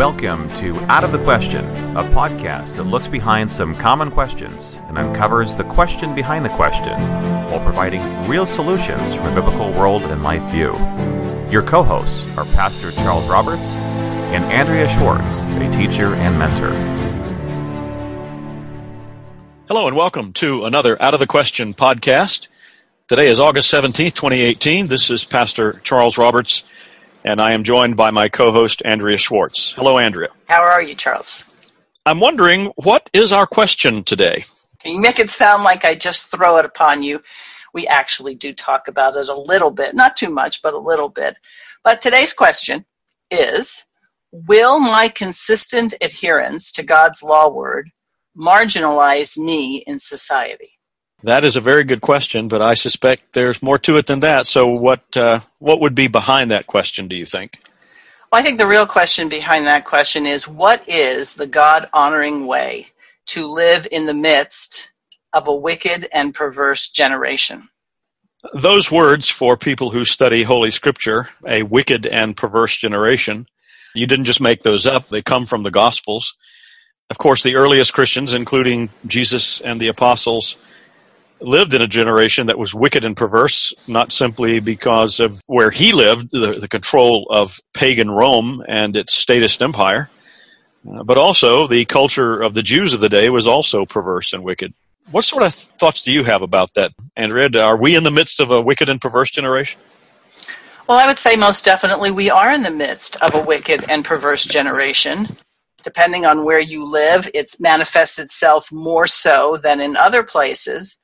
Welcome to Out of the Question, a podcast that looks behind some common questions and uncovers the question behind the question while providing real solutions from a biblical world and life view. Your co hosts are Pastor Charles Roberts and Andrea Schwartz, a teacher and mentor. Hello, and welcome to another Out of the Question podcast. Today is August 17th, 2018. This is Pastor Charles Roberts and I am joined by my co host, Andrea Schwartz. Hello, Andrea. How are you, Charles? I'm wondering, what is our question today? Can you make it sound like I just throw it upon you? We actually do talk about it a little bit, not too much, but a little bit. But today's question is Will my consistent adherence to God's law word marginalize me in society? That is a very good question, but I suspect there's more to it than that. So, what uh, what would be behind that question? Do you think? Well, I think the real question behind that question is what is the God honoring way to live in the midst of a wicked and perverse generation? Those words for people who study Holy Scripture, a wicked and perverse generation, you didn't just make those up, they come from the Gospels. Of course, the earliest Christians, including Jesus and the apostles, lived in a generation that was wicked and perverse, not simply because of where he lived, the, the control of pagan Rome and its statist empire, uh, but also the culture of the Jews of the day was also perverse and wicked. What sort of thoughts do you have about that, Andrea? Are we in the midst of a wicked and perverse generation? Well, I would say most definitely we are in the midst of a wicked and perverse generation. Depending on where you live, it manifests itself more so than in other places.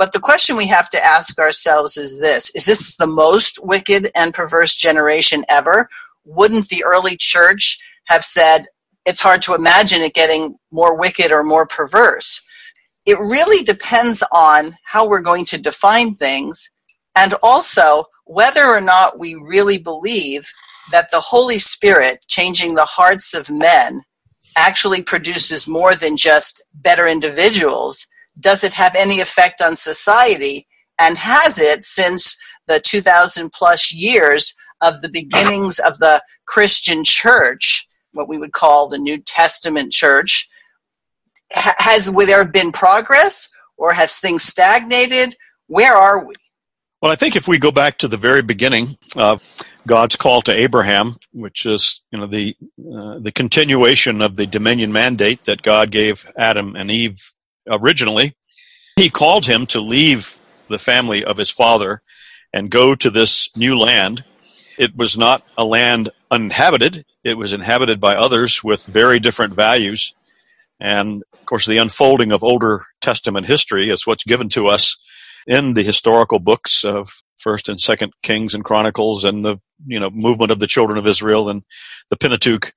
But the question we have to ask ourselves is this Is this the most wicked and perverse generation ever? Wouldn't the early church have said, it's hard to imagine it getting more wicked or more perverse? It really depends on how we're going to define things and also whether or not we really believe that the Holy Spirit changing the hearts of men actually produces more than just better individuals does it have any effect on society? And has it since the 2000 plus years of the beginnings of the Christian church, what we would call the New Testament church? Has there been progress or has things stagnated? Where are we? Well, I think if we go back to the very beginning of God's call to Abraham, which is you know the uh, the continuation of the dominion mandate that God gave Adam and Eve originally, he called him to leave the family of his father and go to this new land. It was not a land uninhabited, it was inhabited by others with very different values. And of course, the unfolding of Older Testament history is what's given to us in the historical books of First and Second Kings and Chronicles, and the you know movement of the children of Israel and the Pentateuch.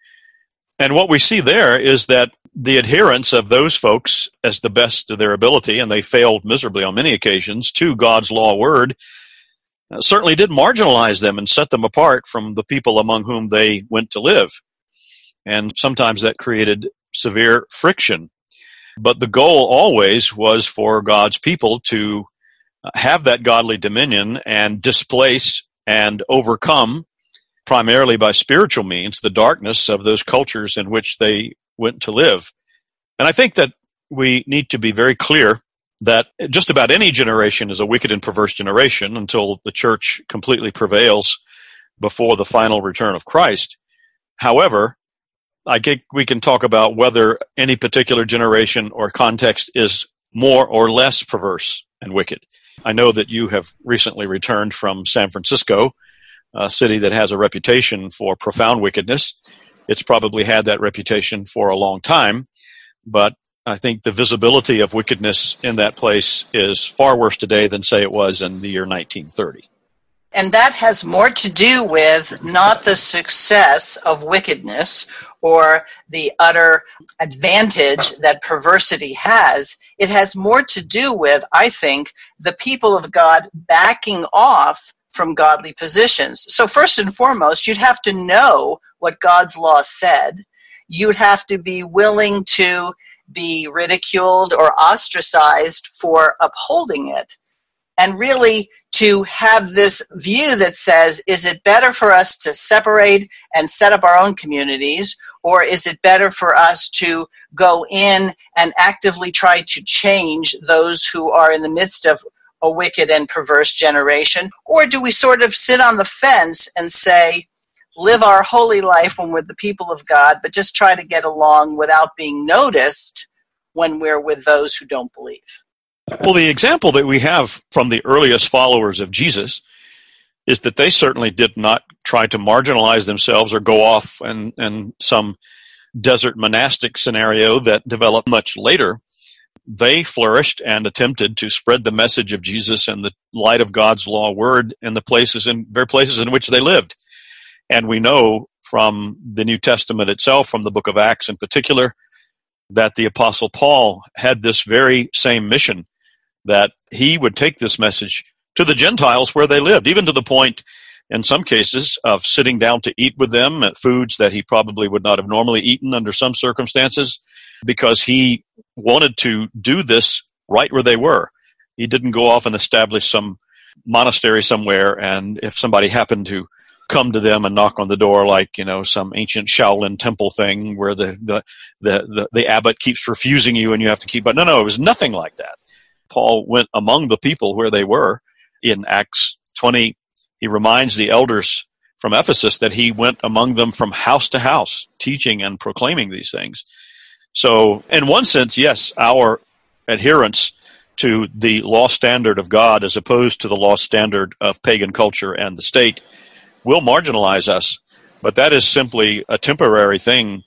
And what we see there is that the adherence of those folks, as the best of their ability, and they failed miserably on many occasions, to God's law word, uh, certainly did marginalize them and set them apart from the people among whom they went to live. And sometimes that created severe friction. But the goal always was for God's people to uh, have that godly dominion and displace and overcome primarily by spiritual means the darkness of those cultures in which they went to live. And I think that we need to be very clear that just about any generation is a wicked and perverse generation until the church completely prevails before the final return of Christ. However, I think we can talk about whether any particular generation or context is more or less perverse and wicked. I know that you have recently returned from San Francisco, a city that has a reputation for profound wickedness. It's probably had that reputation for a long time, but I think the visibility of wickedness in that place is far worse today than, say, it was in the year 1930. And that has more to do with not the success of wickedness or the utter advantage that perversity has. It has more to do with, I think, the people of God backing off from godly positions. So, first and foremost, you'd have to know what God's law said. You'd have to be willing to be ridiculed or ostracized for upholding it. And really, to have this view that says, is it better for us to separate and set up our own communities, or is it better for us to go in and actively try to change those who are in the midst of a wicked and perverse generation? Or do we sort of sit on the fence and say, live our holy life when we're the people of God, but just try to get along without being noticed when we're with those who don't believe? Well, the example that we have from the earliest followers of Jesus is that they certainly did not try to marginalize themselves or go off and, and some desert monastic scenario that developed much later. They flourished and attempted to spread the message of Jesus and the light of God's law word in the places in very places in which they lived. And we know from the New Testament itself, from the book of Acts in particular, that the apostle Paul had this very same mission that he would take this message to the Gentiles where they lived, even to the point, in some cases, of sitting down to eat with them at foods that he probably would not have normally eaten under some circumstances, because he wanted to do this right where they were. He didn't go off and establish some monastery somewhere, and if somebody happened to come to them and knock on the door like you know some ancient Shaolin temple thing where the the the, the, the abbot keeps refusing you and you have to keep but no no it was nothing like that Paul went among the people where they were. In Acts 20, he reminds the elders from Ephesus that he went among them from house to house, teaching and proclaiming these things. So, in one sense, yes, our adherence to the law standard of God as opposed to the law standard of pagan culture and the state will marginalize us. But that is simply a temporary thing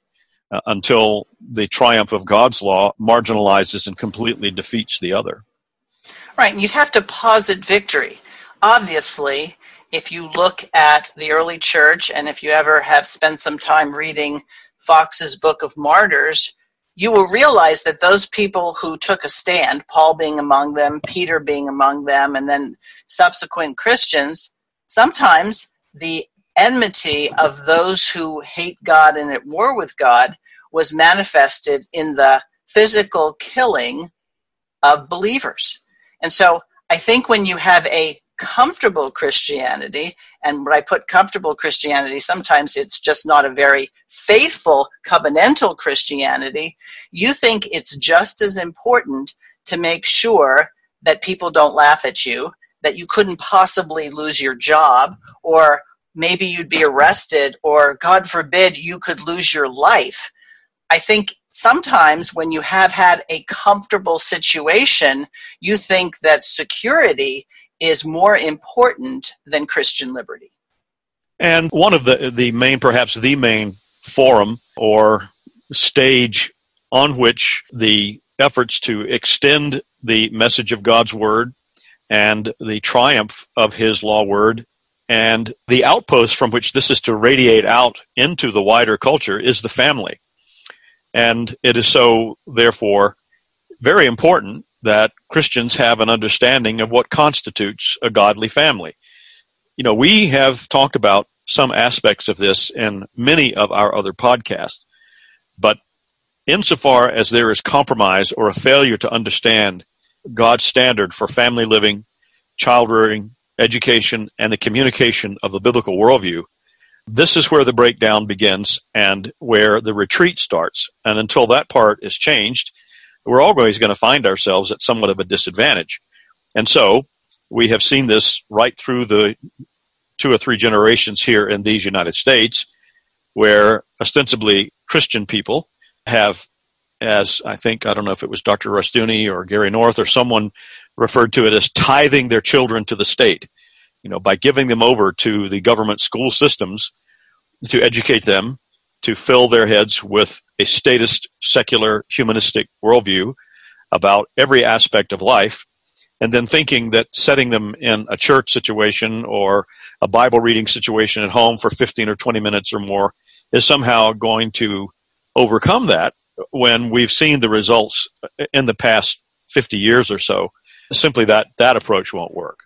uh, until the triumph of God's law marginalizes and completely defeats the other. Right, and you'd have to posit victory. Obviously, if you look at the early church, and if you ever have spent some time reading Foxe's Book of Martyrs, you will realize that those people who took a stand, Paul being among them, Peter being among them, and then subsequent Christians, sometimes the enmity of those who hate God and at war with God was manifested in the physical killing of believers. And so I think when you have a comfortable Christianity, and when I put comfortable Christianity, sometimes it's just not a very faithful covenantal Christianity, you think it's just as important to make sure that people don't laugh at you, that you couldn't possibly lose your job, or maybe you'd be arrested, or God forbid, you could lose your life. I think sometimes when you have had a comfortable situation, you think that security is more important than Christian liberty. And one of the, the main, perhaps the main forum or stage on which the efforts to extend the message of God's word and the triumph of his law word and the outpost from which this is to radiate out into the wider culture is the family. And it is so, therefore, very important that Christians have an understanding of what constitutes a godly family. You know, we have talked about some aspects of this in many of our other podcasts, but insofar as there is compromise or a failure to understand God's standard for family living, child rearing, education, and the communication of the biblical worldview, this is where the breakdown begins and where the retreat starts. And until that part is changed, we're always going to find ourselves at somewhat of a disadvantage. And so we have seen this right through the two or three generations here in these United States, where ostensibly Christian people have, as I think, I don't know if it was Dr. Rushdoony or Gary North or someone referred to it as tithing their children to the state you know, by giving them over to the government school systems to educate them, to fill their heads with a statist, secular, humanistic worldview about every aspect of life, and then thinking that setting them in a church situation or a Bible reading situation at home for 15 or 20 minutes or more is somehow going to overcome that when we've seen the results in the past 50 years or so. Simply that that approach won't work.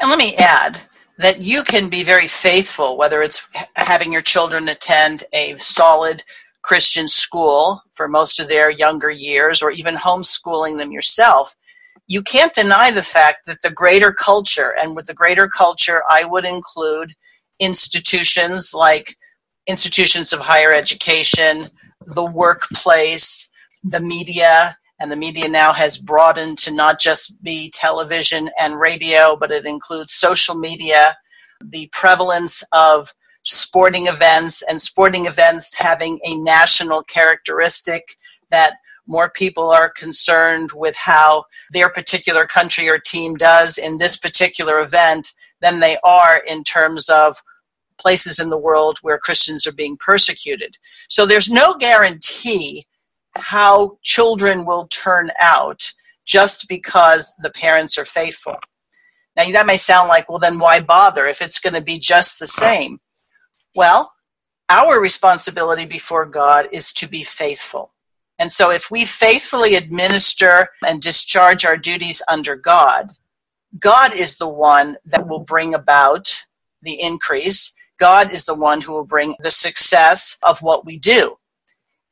And let me add that you can be very faithful, whether it's having your children attend a solid Christian school for most of their younger years or even homeschooling them yourself. you can't deny the fact that the greater culture, and with the greater culture, I would include institutions like institutions of higher education, the workplace, the media, and the media now has broadened to not just be television and radio, but it includes social media, the prevalence of sporting events, and sporting events having a national characteristic that more people are concerned with how their particular country or team does in this particular event than they are in terms of places in the world where Christians are being persecuted. So there's no guarantee how children will turn out just because the parents are faithful. Now, that may sound like, well, then why bother if it's going to be just the same? Well, our responsibility before God is to be faithful. And so, if we faithfully administer and discharge our duties under God, God is the one that will bring about the increase. God is the one who will bring the success of what we do.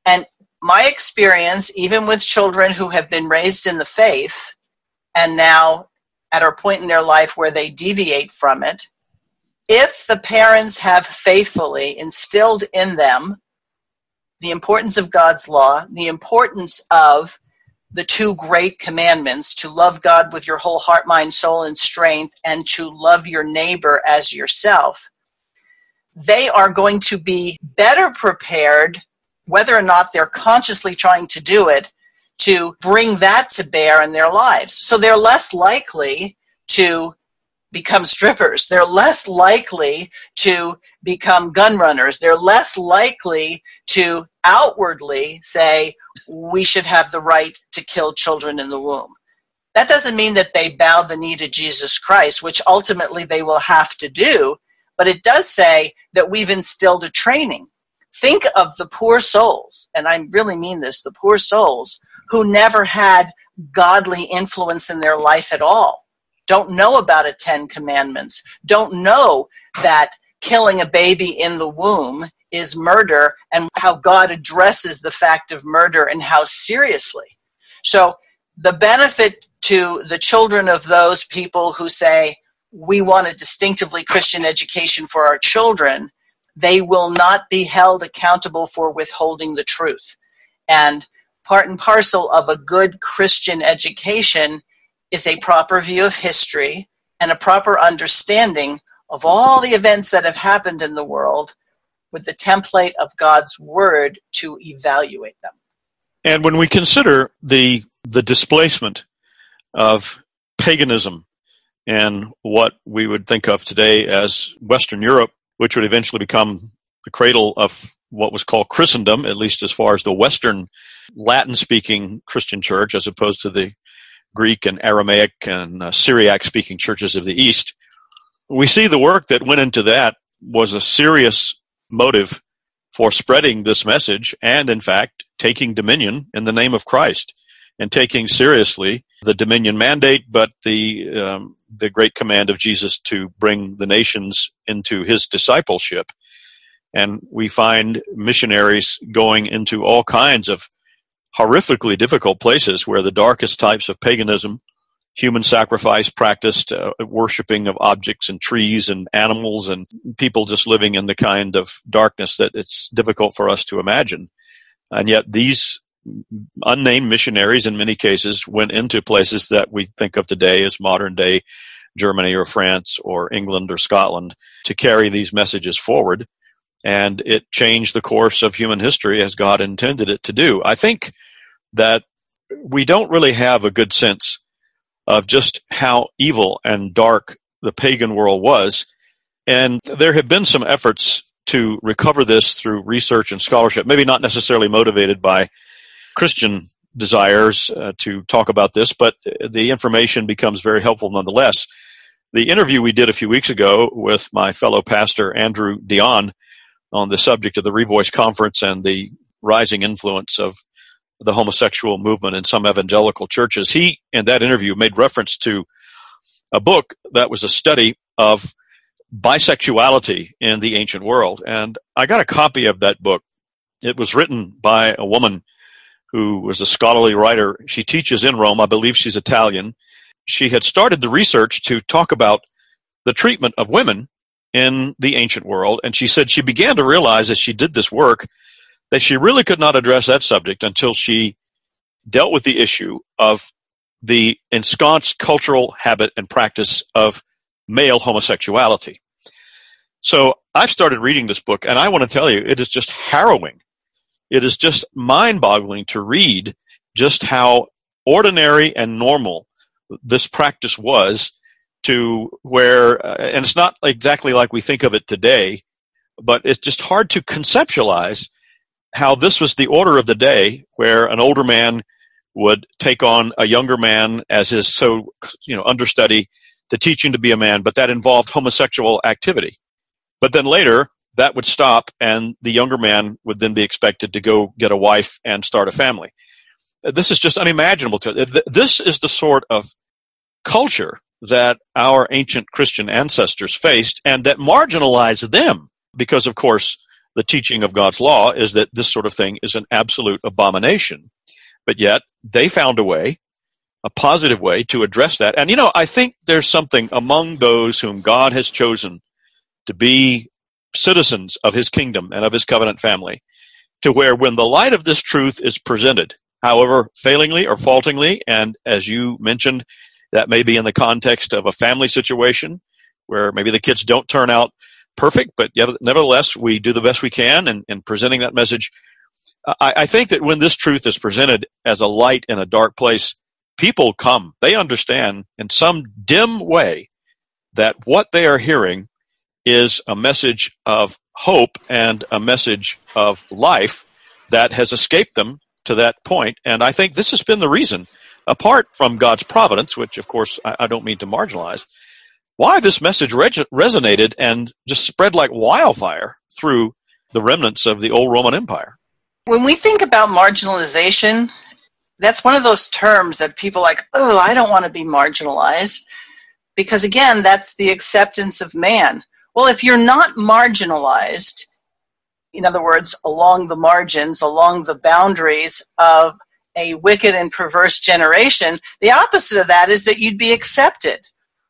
And my experience, even with children who have been raised in the faith and now at a point in their life where they deviate from it, if the parents have faithfully instilled in them the importance of God's law, the importance of the two great commandments to love God with your whole heart, mind, soul, and strength, and to love your neighbor as yourself, they are going to be better prepared whether or not they're consciously trying to do it, to bring that to bear in their lives. So they're less likely to become strippers. They're less likely to become gun runners. They're less likely to outwardly say, we should have the right to kill children in the womb. That doesn't mean that they bow the knee to Jesus Christ, which ultimately they will have to do, but it does say that we've instilled a training Think of the poor souls, and I really mean this the poor souls who never had godly influence in their life at all, don't know about a Ten Commandments, don't know that killing a baby in the womb is murder and how God addresses the fact of murder and how seriously. So, the benefit to the children of those people who say, we want a distinctively Christian education for our children they will not be held accountable for withholding the truth. And part and parcel of a good Christian education is a proper view of history and a proper understanding of all the events that have happened in the world with the template of God's word to evaluate them. And when we consider the the displacement of paganism and what we would think of today as Western Europe which would eventually become the cradle of what was called Christendom, at least as far as the Western Latin speaking Christian church, as opposed to the Greek and Aramaic and uh, Syriac speaking churches of the East. We see the work that went into that was a serious motive for spreading this message and, in fact, taking dominion in the name of Christ and taking seriously the dominion mandate, but the um, the great command of Jesus to bring the nations into his discipleship. And we find missionaries going into all kinds of horrifically difficult places where the darkest types of paganism, human sacrifice practiced, uh, worshiping of objects and trees and animals, and people just living in the kind of darkness that it's difficult for us to imagine. And yet these unnamed missionaries in many cases went into places that we think of today as modern day Germany or France or England or Scotland to carry these messages forward. And it changed the course of human history as God intended it to do. I think that we don't really have a good sense of just how evil and dark the pagan world was. And there have been some efforts to recover this through research and scholarship, maybe not necessarily motivated by Christian desires uh, to talk about this, but the information becomes very helpful nonetheless. The interview we did a few weeks ago with my fellow pastor Andrew Dion on the subject of the Revoice Conference and the rising influence of the homosexual movement in some evangelical churches, he in that interview made reference to a book that was a study of bisexuality in the ancient world. And I got a copy of that book. It was written by a woman who was a scholarly writer. She teaches in Rome. I believe she's Italian. She had started the research to talk about the treatment of women in the ancient world. And she said she began to realize as she did this work that she really could not address that subject until she dealt with the issue of the ensconced cultural habit and practice of male homosexuality. So I've started reading this book, and I want to tell you, it is just harrowing. It is just mind boggling to read just how ordinary and normal this practice was to where, uh, and it's not exactly like we think of it today, but it's just hard to conceptualize how this was the order of the day where an older man would take on a younger man as his so you know understudy to teach him to be a man but that involved homosexual activity. But then later that would stop and the younger man would then be expected to go get a wife and start a family. This is just unimaginable to this is the sort of culture that our ancient christian ancestors faced and that marginalized them because of course the teaching of god's law is that this sort of thing is an absolute abomination. But yet they found a way, a positive way to address that. And you know, I think there's something among those whom God has chosen to be citizens of his kingdom and of his covenant family to where when the light of this truth is presented, however failingly or faultingly, and as you mentioned, that may be in the context of a family situation where maybe the kids don't turn out perfect, but nevertheless, we do the best we can in, in presenting that message. I, I think that when this truth is presented as a light in a dark place, people come. They understand in some dim way that what they are hearing is a message of hope and a message of life that has escaped them to that point. And I think this has been the reason, apart from God's providence, which of course I, I don't mean to marginalize, why this message re- resonated and just spread like wildfire through the remnants of the old Roman Empire. When we think about marginalization, that's one of those terms that people like, oh, I don't want to be marginalized. Because again, that's the acceptance of man. Well, if you're not marginalized, in other words, along the margins, along the boundaries of a wicked and perverse generation, the opposite of that is that you'd be accepted.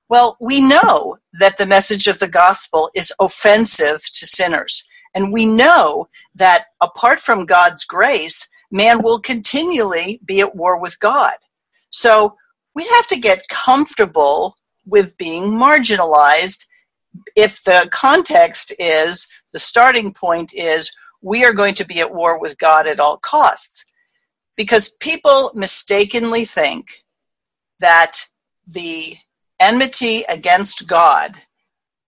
Well, we know that the message of the gospel is offensive to sinners. And we know that apart from God's grace, man will continually be at war with God. So we have to get comfortable with being marginalized if the context is, the starting point is, we are going to be at war with God at all costs. Because people mistakenly think that the enmity against God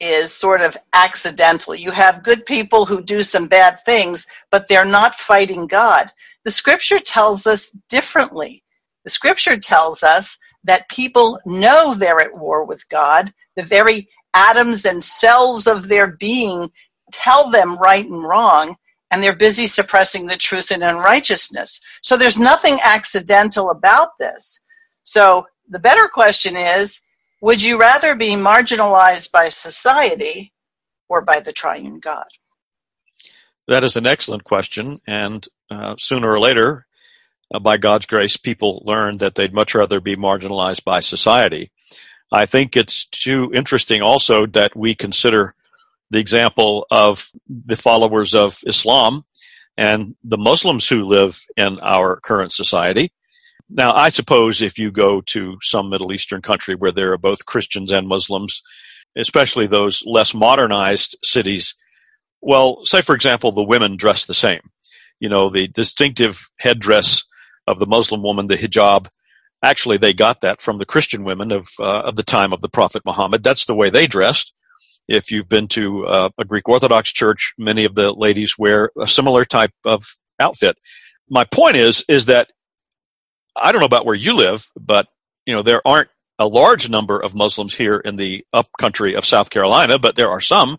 is sort of accidental. You have good people who do some bad things, but they're not fighting God. The scripture tells us differently. The scripture tells us that people know they're at war with God. The very atoms and cells of their being tell them right and wrong, and they're busy suppressing the truth and unrighteousness. So there's nothing accidental about this. So the better question is would you rather be marginalized by society or by the triune God? That is an excellent question. And uh, sooner or later, uh, by God's grace, people learn that they'd much rather be marginalized by society. I think it's too interesting also that we consider the example of the followers of Islam and the Muslims who live in our current society. Now, I suppose if you go to some Middle Eastern country where there are both Christians and Muslims, especially those less modernized cities, well, say for example, the women dress the same. You know, the distinctive headdress of the Muslim woman, the hijab, actually they got that from the Christian women of, uh, of the time of the Prophet Muhammad. That's the way they dressed. If you've been to uh, a Greek Orthodox church, many of the ladies wear a similar type of outfit. My point is, is that I don't know about where you live, but you know there aren't a large number of Muslims here in the upcountry of South Carolina, but there are some,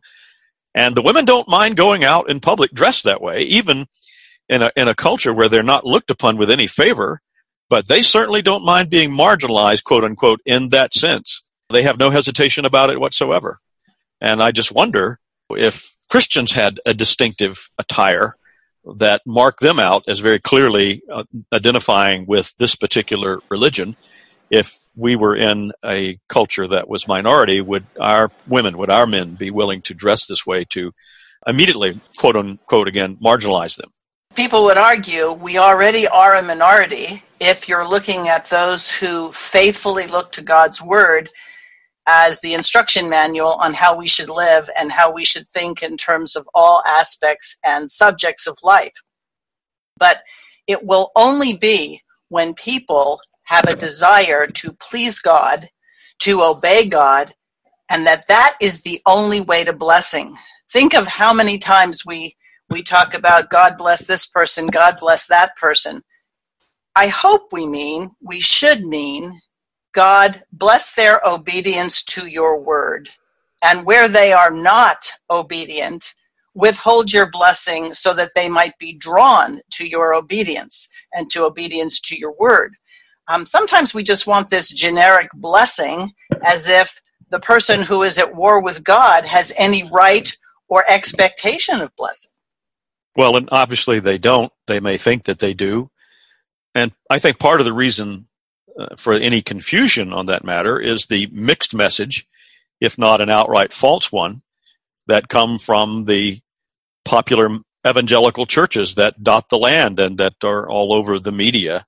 and the women don't mind going out in public dressed that way, even in a in a culture where they're not looked upon with any favor. But they certainly don't mind being marginalized, quote unquote, in that sense. They have no hesitation about it whatsoever. And I just wonder if Christians had a distinctive attire that mark them out as very clearly uh, identifying with this particular religion. If we were in a culture that was minority, would our women, would our men be willing to dress this way to immediately, quote unquote, again, marginalize them? People would argue we already are a minority if you're looking at those who faithfully look to God's word as the instruction manual on how we should live and how we should think in terms of all aspects and subjects of life. But it will only be when people have a desire to please God, to obey God, and that that is the only way to blessing. Think of how many times we we talk about God bless this person, God bless that person. I hope we mean, we should mean God, bless their obedience to your word. And where they are not obedient, withhold your blessing so that they might be drawn to your obedience and to obedience to your word. Um, sometimes we just want this generic blessing as if the person who is at war with God has any right or expectation of blessing. Well, and obviously they don't. They may think that they do. And I think part of the reason uh, for any confusion on that matter is the mixed message, if not an outright false one, that come from the popular evangelical churches that dot the land and that are all over the media.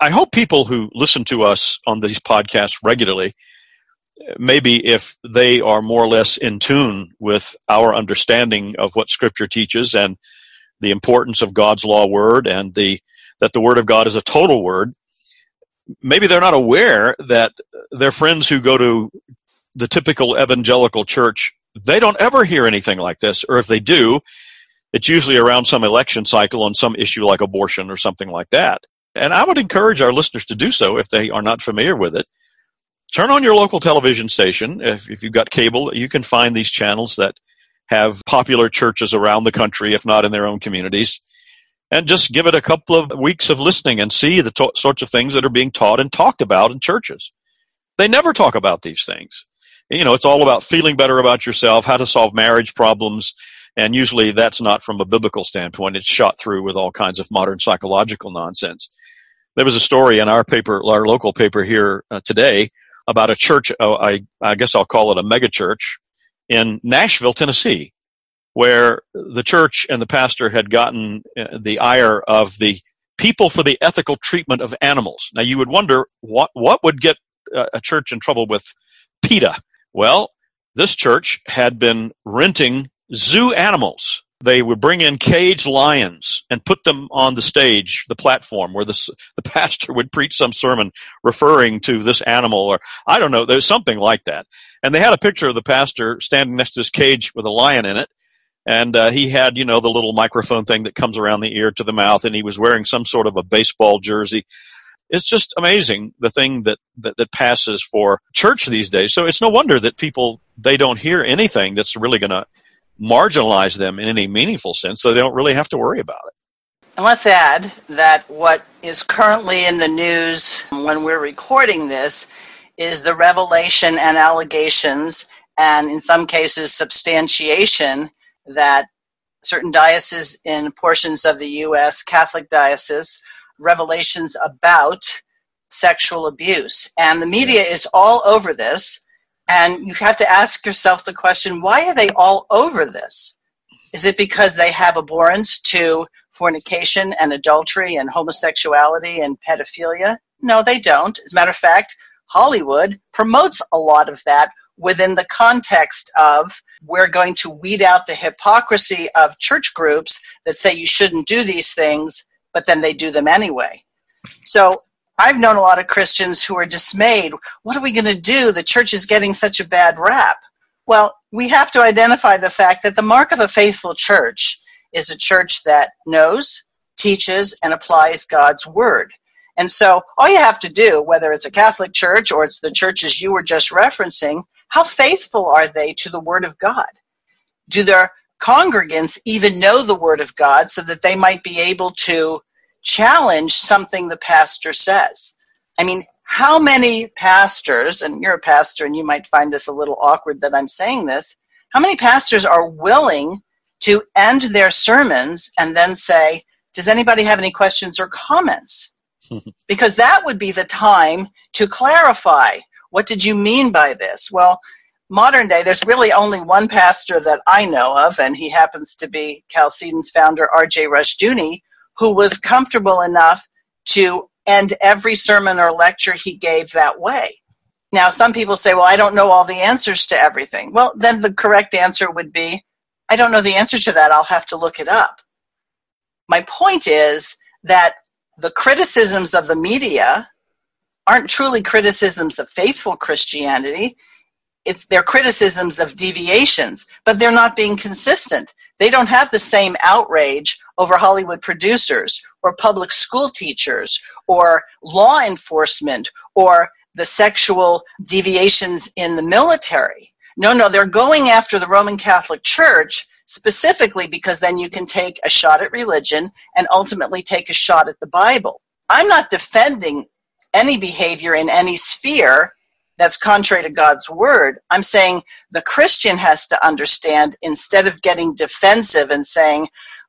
I hope people who listen to us on these podcasts regularly, maybe if they are more or less in tune with our understanding of what Scripture teaches and the importance of God's law word and the that the word of God is a total word, maybe they're not aware that their friends who go to the typical evangelical church, they don't ever hear anything like this. Or if they do, it's usually around some election cycle on some issue like abortion or something like that. And I would encourage our listeners to do so if they are not familiar with it. Turn on your local television station. If, if you've got cable, you can find these channels that have popular churches around the country, if not in their own communities and just give it a couple of weeks of listening and see the sorts of things that are being taught and talked about in churches. They never talk about these things. You know, it's all about feeling better about yourself, how to solve marriage problems, and usually that's not from a biblical standpoint. It's shot through with all kinds of modern psychological nonsense. There was a story in our paper, our local paper here uh, today, about a church. Uh, I, I guess I'll call it a megachurch in Nashville, Tennessee, where the church and the pastor had gotten uh, the ire of the people for the ethical treatment of animals. Now you would wonder what what would get a church in trouble with PETA. Well, this church had been renting zoo animals. They would bring in caged lions and put them on the stage, the platform where the, the pastor would preach some sermon referring to this animal or I don't know, there's something like that. And they had a picture of the pastor standing next to this cage with a lion in it. And uh, he had you know the little microphone thing that comes around the ear to the mouth and he was wearing some sort of a baseball jersey. It's just amazing the thing that, that, that passes for church these days. So it's no wonder that people they don't hear anything that's really going to marginalize them in any meaningful sense so they don't really have to worry about it and let's add that what is currently in the news when we're recording this is the revelation and allegations and in some cases substantiation that certain dioceses in portions of the U.S., Catholic diocese, revelations about sexual abuse. And the media is all over this. And you have to ask yourself the question why are they all over this? Is it because they have abhorrence to fornication and adultery and homosexuality and pedophilia? No, they don't. As a matter of fact, Hollywood promotes a lot of that within the context of we're going to weed out the hypocrisy of church groups that say you shouldn't do these things, but then they do them anyway. So I've known a lot of Christians who are dismayed. What are we going to do? The church is getting such a bad rap. Well, we have to identify the fact that the mark of a faithful church is a church that knows, teaches, and applies God's word. And so all you have to do, whether it's a Catholic church or it's the churches you were just referencing, how faithful are they to the Word of God? Do their congregants even know the Word of God so that they might be able to challenge something the pastor says? I mean, how many pastors, and you're a pastor and you might find this a little awkward that I'm saying this, how many pastors are willing to end their sermons and then say, Does anybody have any questions or comments? because that would be the time to clarify what did you mean by this? Well, modern day, there's really only one pastor that I know of, and he happens to be Chalcedon's founder, R.J. Rushdoony, who was comfortable enough to end every sermon or lecture he gave that way. Now, some people say, well, I don't know all the answers to everything. Well, then the correct answer would be, I don't know the answer to that. I'll have to look it up. My point is that the criticisms of the media aren't truly criticisms of faithful Christianity. It's their criticisms of deviations, but they're not being consistent. They don't have the same outrage over Hollywood producers or public school teachers or law enforcement or the sexual deviations in the military. No, no, they're going after the Roman Catholic Church specifically because then you can take a shot at religion and ultimately take a shot at the Bible. I'm not defending any behavior in any sphere that's contrary to God's word. I'm saying the Christian has to understand instead of getting defensive and saying,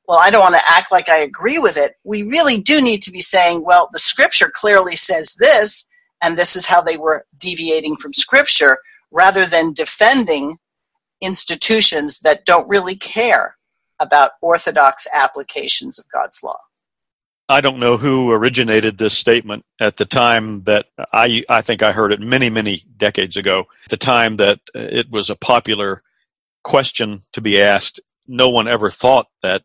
well, I don't want to act like I agree with it. We really do need to be saying, well, the scripture clearly says this, and this is how they were deviating from scripture, rather than defending institutions that don't really care about orthodox applications of God's law. I don't know who originated this statement at the time that I I think I heard it many many decades ago. At the time that it was a popular question to be asked, no one ever thought that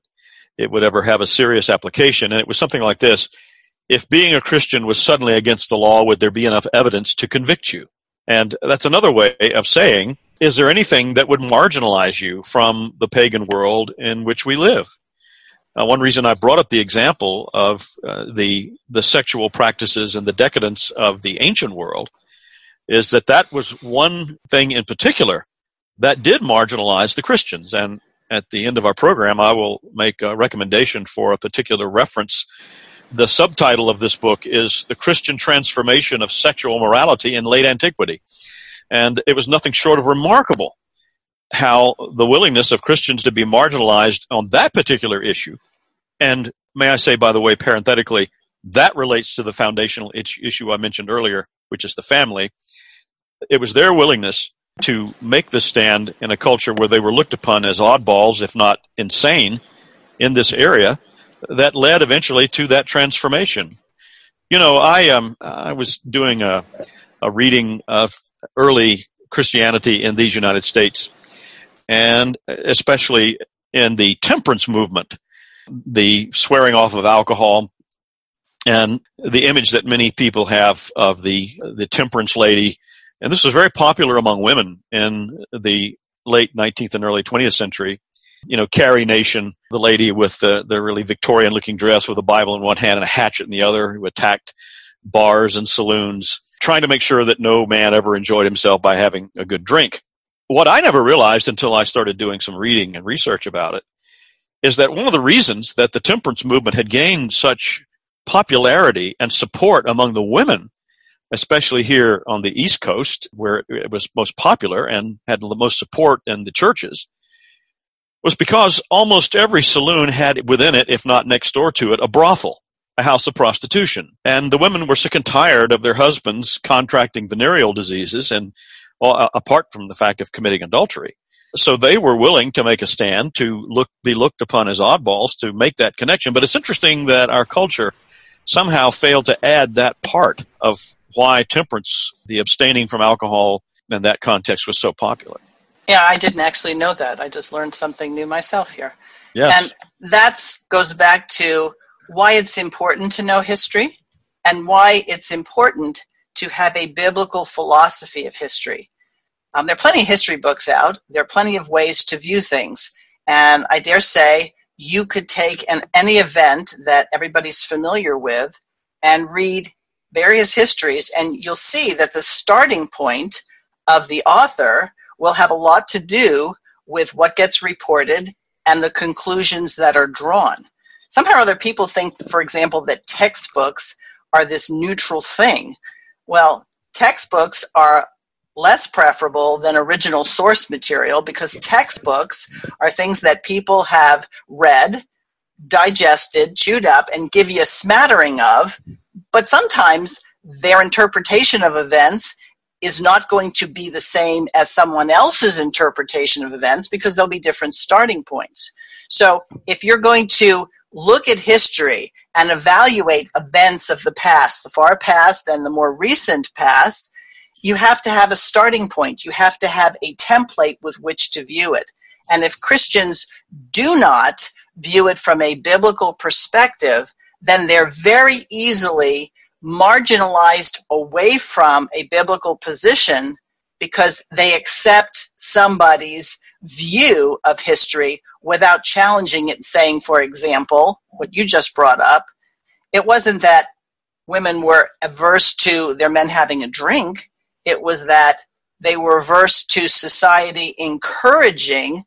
it would ever have a serious application and it was something like this. If being a Christian was suddenly against the law, would there be enough evidence to convict you? And that's another way of saying, is there anything that would marginalize you from the pagan world in which we live? Uh, one reason I brought up the example of uh, the the sexual practices and the decadence of the ancient world is that that was one thing in particular that did marginalize the Christians. And at the end of our program, I will make a recommendation for a particular reference. The subtitle of this book is "The Christian Transformation of Sexual Morality in Late Antiquity," and it was nothing short of remarkable how the willingness of Christians to be marginalized on that particular issue. And may I say, by the way, parenthetically, that relates to the foundational issue I mentioned earlier, which is the family. It was their willingness to make the stand in a culture where they were looked upon as oddballs, if not insane, in this area, that led eventually to that transformation. You know, I um I was doing a a reading of early Christianity in these United States and especially in the temperance movement, the swearing off of alcohol, and the image that many people have of the the temperance lady. And this was very popular among women in the late 19th and early 20th century. You know, Carrie Nation, the lady with the, the really Victorian looking dress with a Bible in one hand and a hatchet in the other, who attacked bars and saloons, trying to make sure that no man ever enjoyed himself by having a good drink what I never realized until I started doing some reading and research about it is that one of the reasons that the temperance movement had gained such popularity and support among the women, especially here on the East Coast, where it was most popular and had the most support in the churches, was because almost every saloon had within it, if not next door to it, a brothel, a house of prostitution. And the women were sick and tired of their husbands contracting venereal diseases and well, apart from the fact of committing adultery. So they were willing to make a stand to look be looked upon as oddballs to make that connection. But it's interesting that our culture somehow failed to add that part of why temperance, the abstaining from alcohol in that context was so popular. Yeah, I didn't actually know that. I just learned something new myself here. Yes. And that goes back to why it's important to know history and why it's important to have a biblical philosophy of history. Um, there are plenty of history books out. There are plenty of ways to view things. And I dare say you could take an, any event that everybody's familiar with and read various histories, and you'll see that the starting point of the author will have a lot to do with what gets reported and the conclusions that are drawn. Somehow or other, people think, for example, that textbooks are this neutral thing well, textbooks are less preferable than original source material because textbooks are things that people have read, digested, chewed up, and give you a smattering of. But sometimes their interpretation of events is not going to be the same as someone else's interpretation of events because there'll be different starting points. So if you're going to look at history and evaluate events of the past, the far past and the more recent past, you have to have a starting point. You have to have a template with which to view it. And if Christians do not view it from a biblical perspective, then they're very easily marginalized away from a biblical position because they accept somebody's view of history without challenging it, saying, for example, what you just brought up, it wasn't that women were averse to their men having a drink, it was that they were averse to society encouraging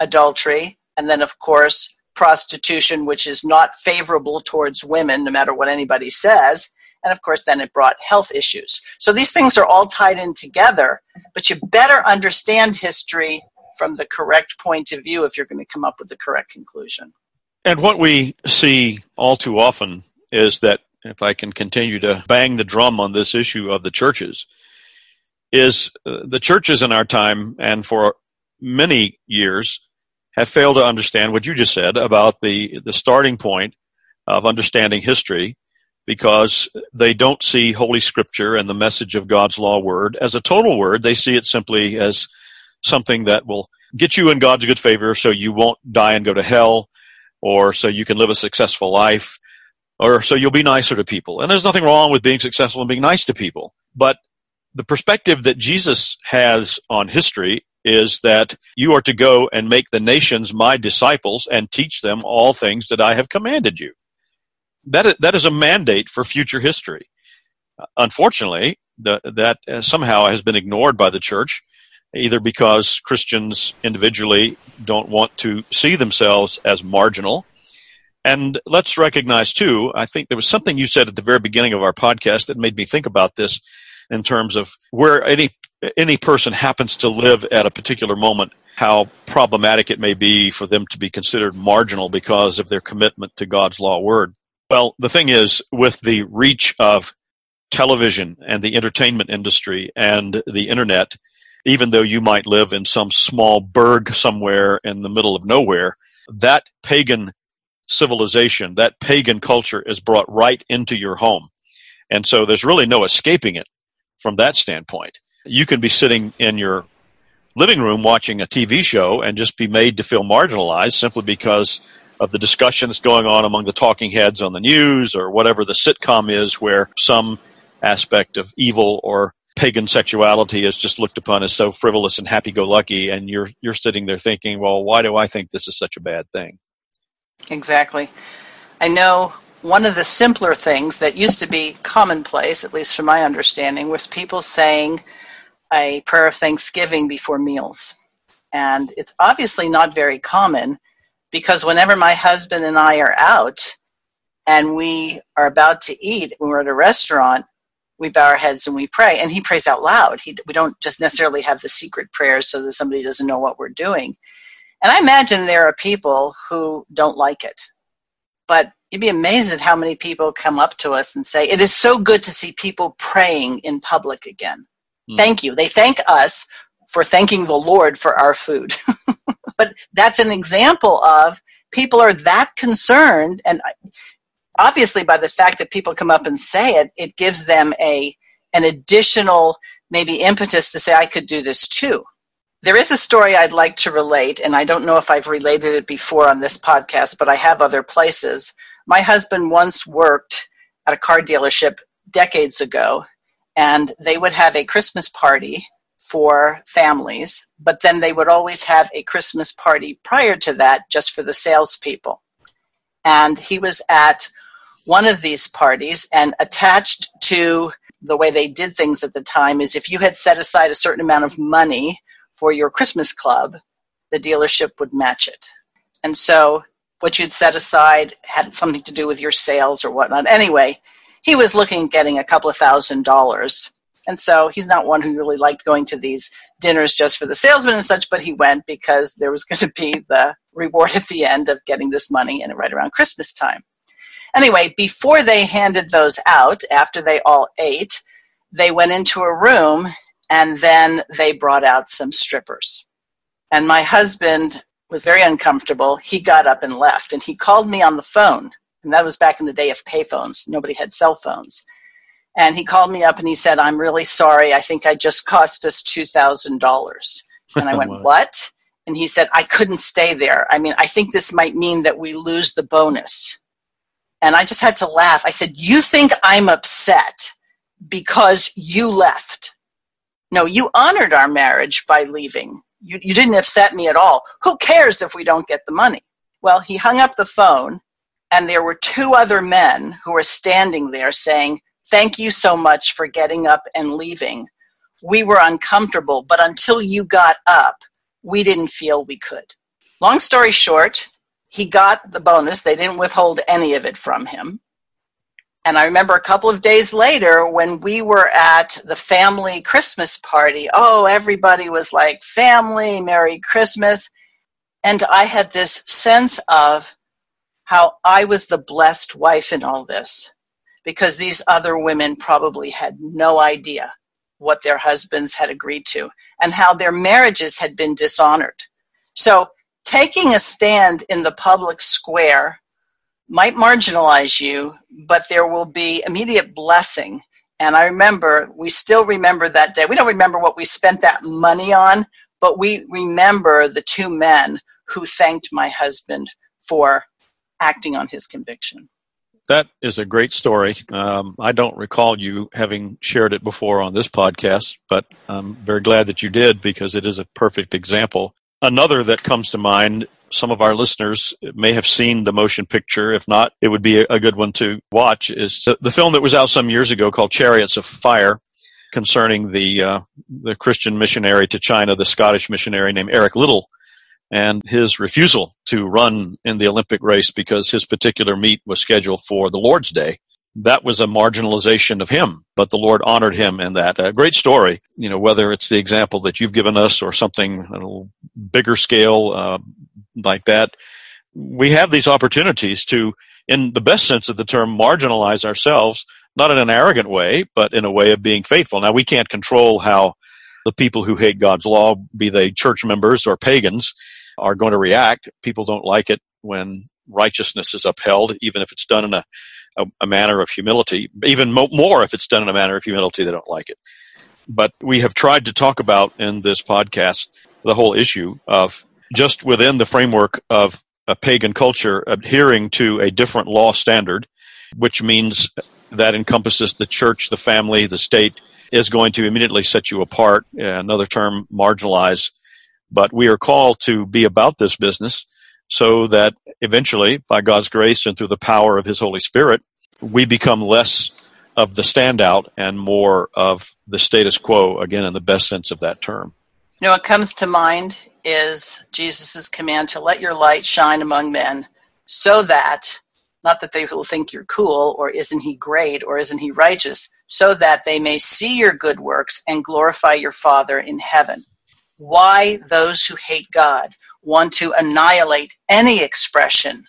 adultery, and then, of course, prostitution, which is not favorable towards women, no matter what anybody says. And of course, then it brought health issues. So these things are all tied in together, but you better understand history from the correct point of view if you're going to come up with the correct conclusion. And what we see all too often is that, if I can continue to bang the drum on this issue of the churches, is uh, the churches in our time and for many years have failed to understand what you just said about the, the starting point of understanding history because they don't see Holy Scripture and the message of God's law word as a total word. They see it simply as something that will get you in God's good favor so you won't die and go to hell, or so you can live a successful life, or so you'll be nicer to people. And there's nothing wrong with being successful and being nice to people. But the perspective that Jesus has on history is that you are to go and make the nations my disciples and teach them all things that I have commanded you. That, that is a mandate for future history. Unfortunately, the, that uh, somehow has been ignored by the church, either because Christians individually don't want to see themselves as marginal. And let's recognize, too, I think there was something you said at the very beginning of our podcast that made me think about this in terms of where any any person happens to live at a particular moment, how problematic it may be for them to be considered marginal because of their commitment to God's law word. Well, the thing is, with the reach of television and the entertainment industry and the internet, even though you might live in some small burg somewhere in the middle of nowhere, that pagan civilization, that pagan culture is brought right into your home. And so there's really no escaping it from that standpoint. You can be sitting in your living room watching a TV show and just be made to feel marginalized simply because of the discussions going on among the talking heads on the news or whatever the sitcom is where some aspect of evil or pagan sexuality is just looked upon as so frivolous and happy-go-lucky and you're you're sitting there thinking well why do i think this is such a bad thing exactly i know one of the simpler things that used to be commonplace, at least from my understanding, was people saying a prayer of thanksgiving before meals. And it's obviously not very common because whenever my husband and I are out and we are about to eat, when we're at a restaurant, we bow our heads and we pray. And he prays out loud. He, we don't just necessarily have the secret prayers so that somebody doesn't know what we're doing. And I imagine there are people who don't like it. But you'd be amazed at how many people come up to us and say, It is so good to see people praying in public again. Mm. Thank you. They thank us for thanking the Lord for our food. but that's an example of people are that concerned, and obviously by the fact that people come up and say it, it gives them a an additional maybe impetus to say, I could do this too. There is a story I'd like to relate, and I don't know if I've related it before on this podcast, but I have other places my husband once worked at a car dealership decades ago, and they would have a Christmas party for families, but then they would always have a Christmas party prior to that just for the salespeople. And he was at one of these parties, and attached to the way they did things at the time is if you had set aside a certain amount of money for your Christmas club, the dealership would match it. And so what you'd set aside had something to do with your sales or whatnot. Anyway, he was looking at getting a couple of thousand dollars. And so he's not one who really liked going to these dinners just for the salesmen and such, but he went because there was going to be the reward at the end of getting this money and right around Christmas time. Anyway, before they handed those out, after they all ate, they went into a room and then they brought out some strippers. And my husband was very uncomfortable. He got up and left and he called me on the phone. And that was back in the day of payphones. Nobody had cell phones. And he called me up and he said, I'm really sorry. I think I just cost us $2,000. And I went, What? And he said, I couldn't stay there. I mean, I think this might mean that we lose the bonus. And I just had to laugh. I said, You think I'm upset because you left? No, you honored our marriage by leaving. You, you didn't upset me at all. Who cares if we don't get the money? Well, he hung up the phone, and there were two other men who were standing there saying, Thank you so much for getting up and leaving. We were uncomfortable, but until you got up, we didn't feel we could. Long story short, he got the bonus. They didn't withhold any of it from him. And I remember a couple of days later when we were at the family Christmas party. Oh, everybody was like, family, Merry Christmas. And I had this sense of how I was the blessed wife in all this because these other women probably had no idea what their husbands had agreed to and how their marriages had been dishonored. So taking a stand in the public square might marginalize you, but there will be immediate blessing. And I remember, we still remember that day. We don't remember what we spent that money on, but we remember the two men who thanked my husband for acting on his conviction. That is a great story. Um, I don't recall you having shared it before on this podcast, but I'm very glad that you did because it is a perfect example. Another that comes to mind some of our listeners may have seen the motion picture. If not, it would be a good one to watch. Is the film that was out some years ago called Chariots of Fire, concerning the uh, the Christian missionary to China, the Scottish missionary named Eric Liddell, and his refusal to run in the Olympic race because his particular meet was scheduled for the Lord's Day. That was a marginalization of him, but the Lord honored him in that. A great story, you know, whether it's the example that you've given us or something a bigger scale, uh, like that, we have these opportunities to, in the best sense of the term, marginalize ourselves, not in an arrogant way, but in a way of being faithful. Now, we can't control how the people who hate God's law, be they church members or pagans, are going to react. People don't like it when righteousness is upheld, even if it's done in a, a, a manner of humility. Even mo- more if it's done in a manner of humility, they don't like it. But we have tried to talk about in this podcast the whole issue of just within the framework of a pagan culture adhering to a different law standard, which means that encompasses the church, the family, the state, is going to immediately set you apart. Another term, marginalize. But we are called to be about this business so that eventually, by God's grace and through the power of His Holy Spirit, we become less of the standout and more of the status quo, again, in the best sense of that term. You know, what comes to mind is Jesus' command to let your light shine among men so that, not that they will think you're cool or isn't he great or isn't he righteous, so that they may see your good works and glorify your Father in heaven. Why those who hate God want to annihilate any expression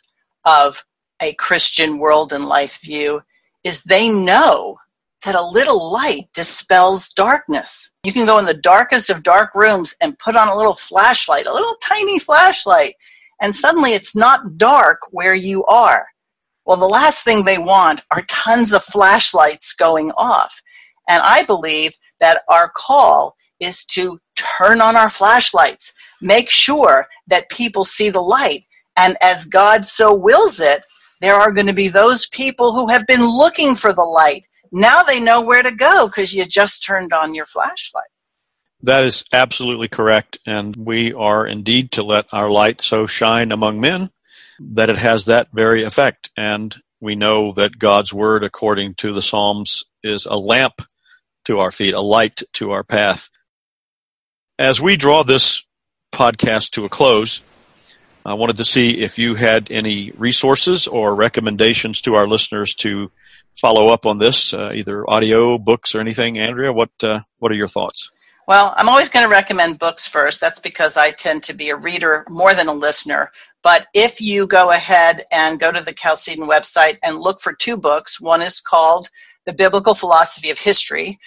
of a Christian world and life view is they know that a little light dispels darkness. You can go in the darkest of dark rooms and put on a little flashlight, a little tiny flashlight, and suddenly it's not dark where you are. Well, the last thing they want are tons of flashlights going off. And I believe that our call is to turn on our flashlights, make sure that people see the light. And as God so wills it, there are going to be those people who have been looking for the light now they know where to go because you just turned on your flashlight. That is absolutely correct. And we are indeed to let our light so shine among men that it has that very effect. And we know that God's word, according to the Psalms, is a lamp to our feet, a light to our path. As we draw this podcast to a close, I wanted to see if you had any resources or recommendations to our listeners to follow up on this, uh, either audio, books, or anything. Andrea, what uh, what are your thoughts? Well, I'm always going to recommend books first. That's because I tend to be a reader more than a listener. But if you go ahead and go to the Chalcedon website and look for two books, one is called The Biblical Philosophy of History,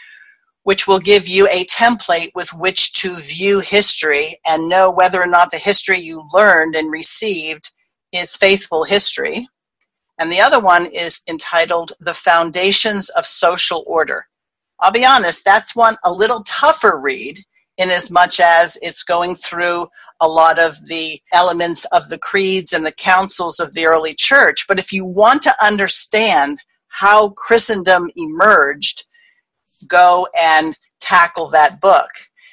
which will give you a template with which to view history and know whether or not the history you learned and received is faithful history. And the other one is entitled The Foundations of Social Order. I'll be honest, that's one a little tougher read in as much as it's going through a lot of the elements of the creeds and the councils of the early church. But if you want to understand how Christendom emerged, go and tackle that book.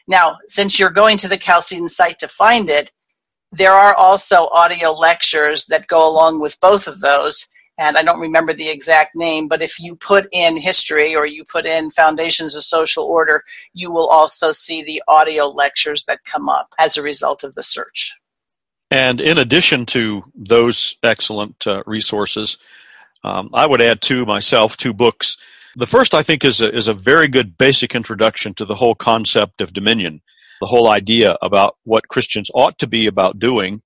Now, since you're going to the Chalcedon site to find it, there are also audio lectures that go along with both of those. And I don't remember the exact name, but if you put in history or you put in foundations of social order, you will also see the audio lectures that come up as a result of the search. And in addition to those excellent uh, resources, um, I would add to myself two books the first, I think, is a, is a very good basic introduction to the whole concept of dominion, the whole idea about what Christians ought to be about doing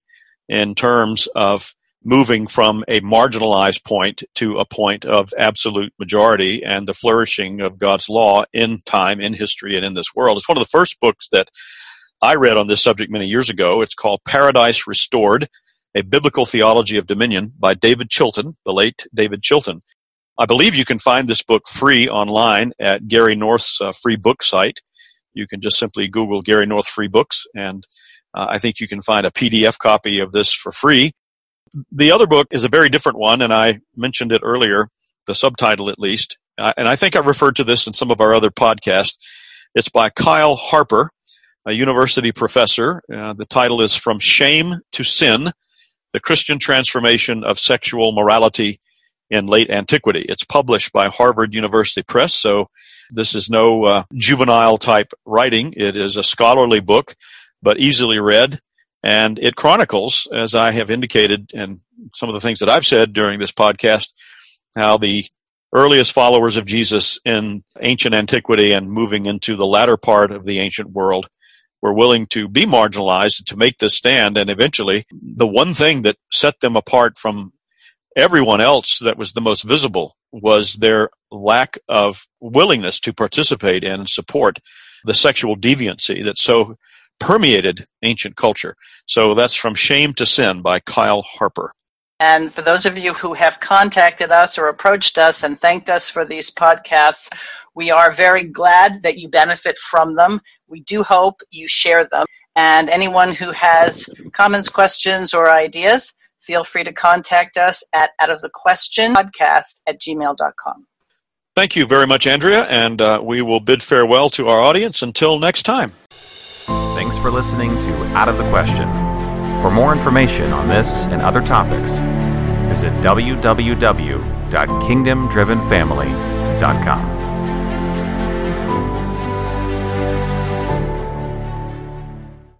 in terms of moving from a marginalized point to a point of absolute majority and the flourishing of God's law in time, in history, and in this world. It's one of the first books that I read on this subject many years ago. It's called Paradise Restored, a Biblical Theology of Dominion by David Chilton, the late David Chilton. I believe you can find this book free online at Gary North's uh, free book site. You can just simply Google Gary North free books, and uh, I think you can find a PDF copy of this for free. The other book is a very different one, and I mentioned it earlier, the subtitle at least, uh, and I think I referred to this in some of our other podcasts. It's by Kyle Harper, a university professor. Uh, the title is From Shame to Sin The Christian Transformation of Sexual Morality in late antiquity. It's published by Harvard University Press, so this is no uh, juvenile type writing. It is a scholarly book, but easily read, and it chronicles, as I have indicated, and some of the things that I've said during this podcast, how the earliest followers of Jesus in ancient antiquity and moving into the latter part of the ancient world were willing to be marginalized to make this stand. And eventually, the one thing that set them apart from everyone else that was the most visible was their lack of willingness to participate and support the sexual deviancy that so permeated ancient culture. So that's From Shame to Sin by Kyle Harper. And for those of you who have contacted us or approached us and thanked us for these podcasts, we are very glad that you benefit from them. We do hope you share them. And anyone who has comments, questions, or ideas, feel free to contact us at out of the question podcast at gmail.com. Thank you very much, Andrea, and uh, we will bid farewell to our audience until next time. Thanks for listening to Out of the Question. For more information on this and other topics, visit www.kingdomdrivenfamily.com.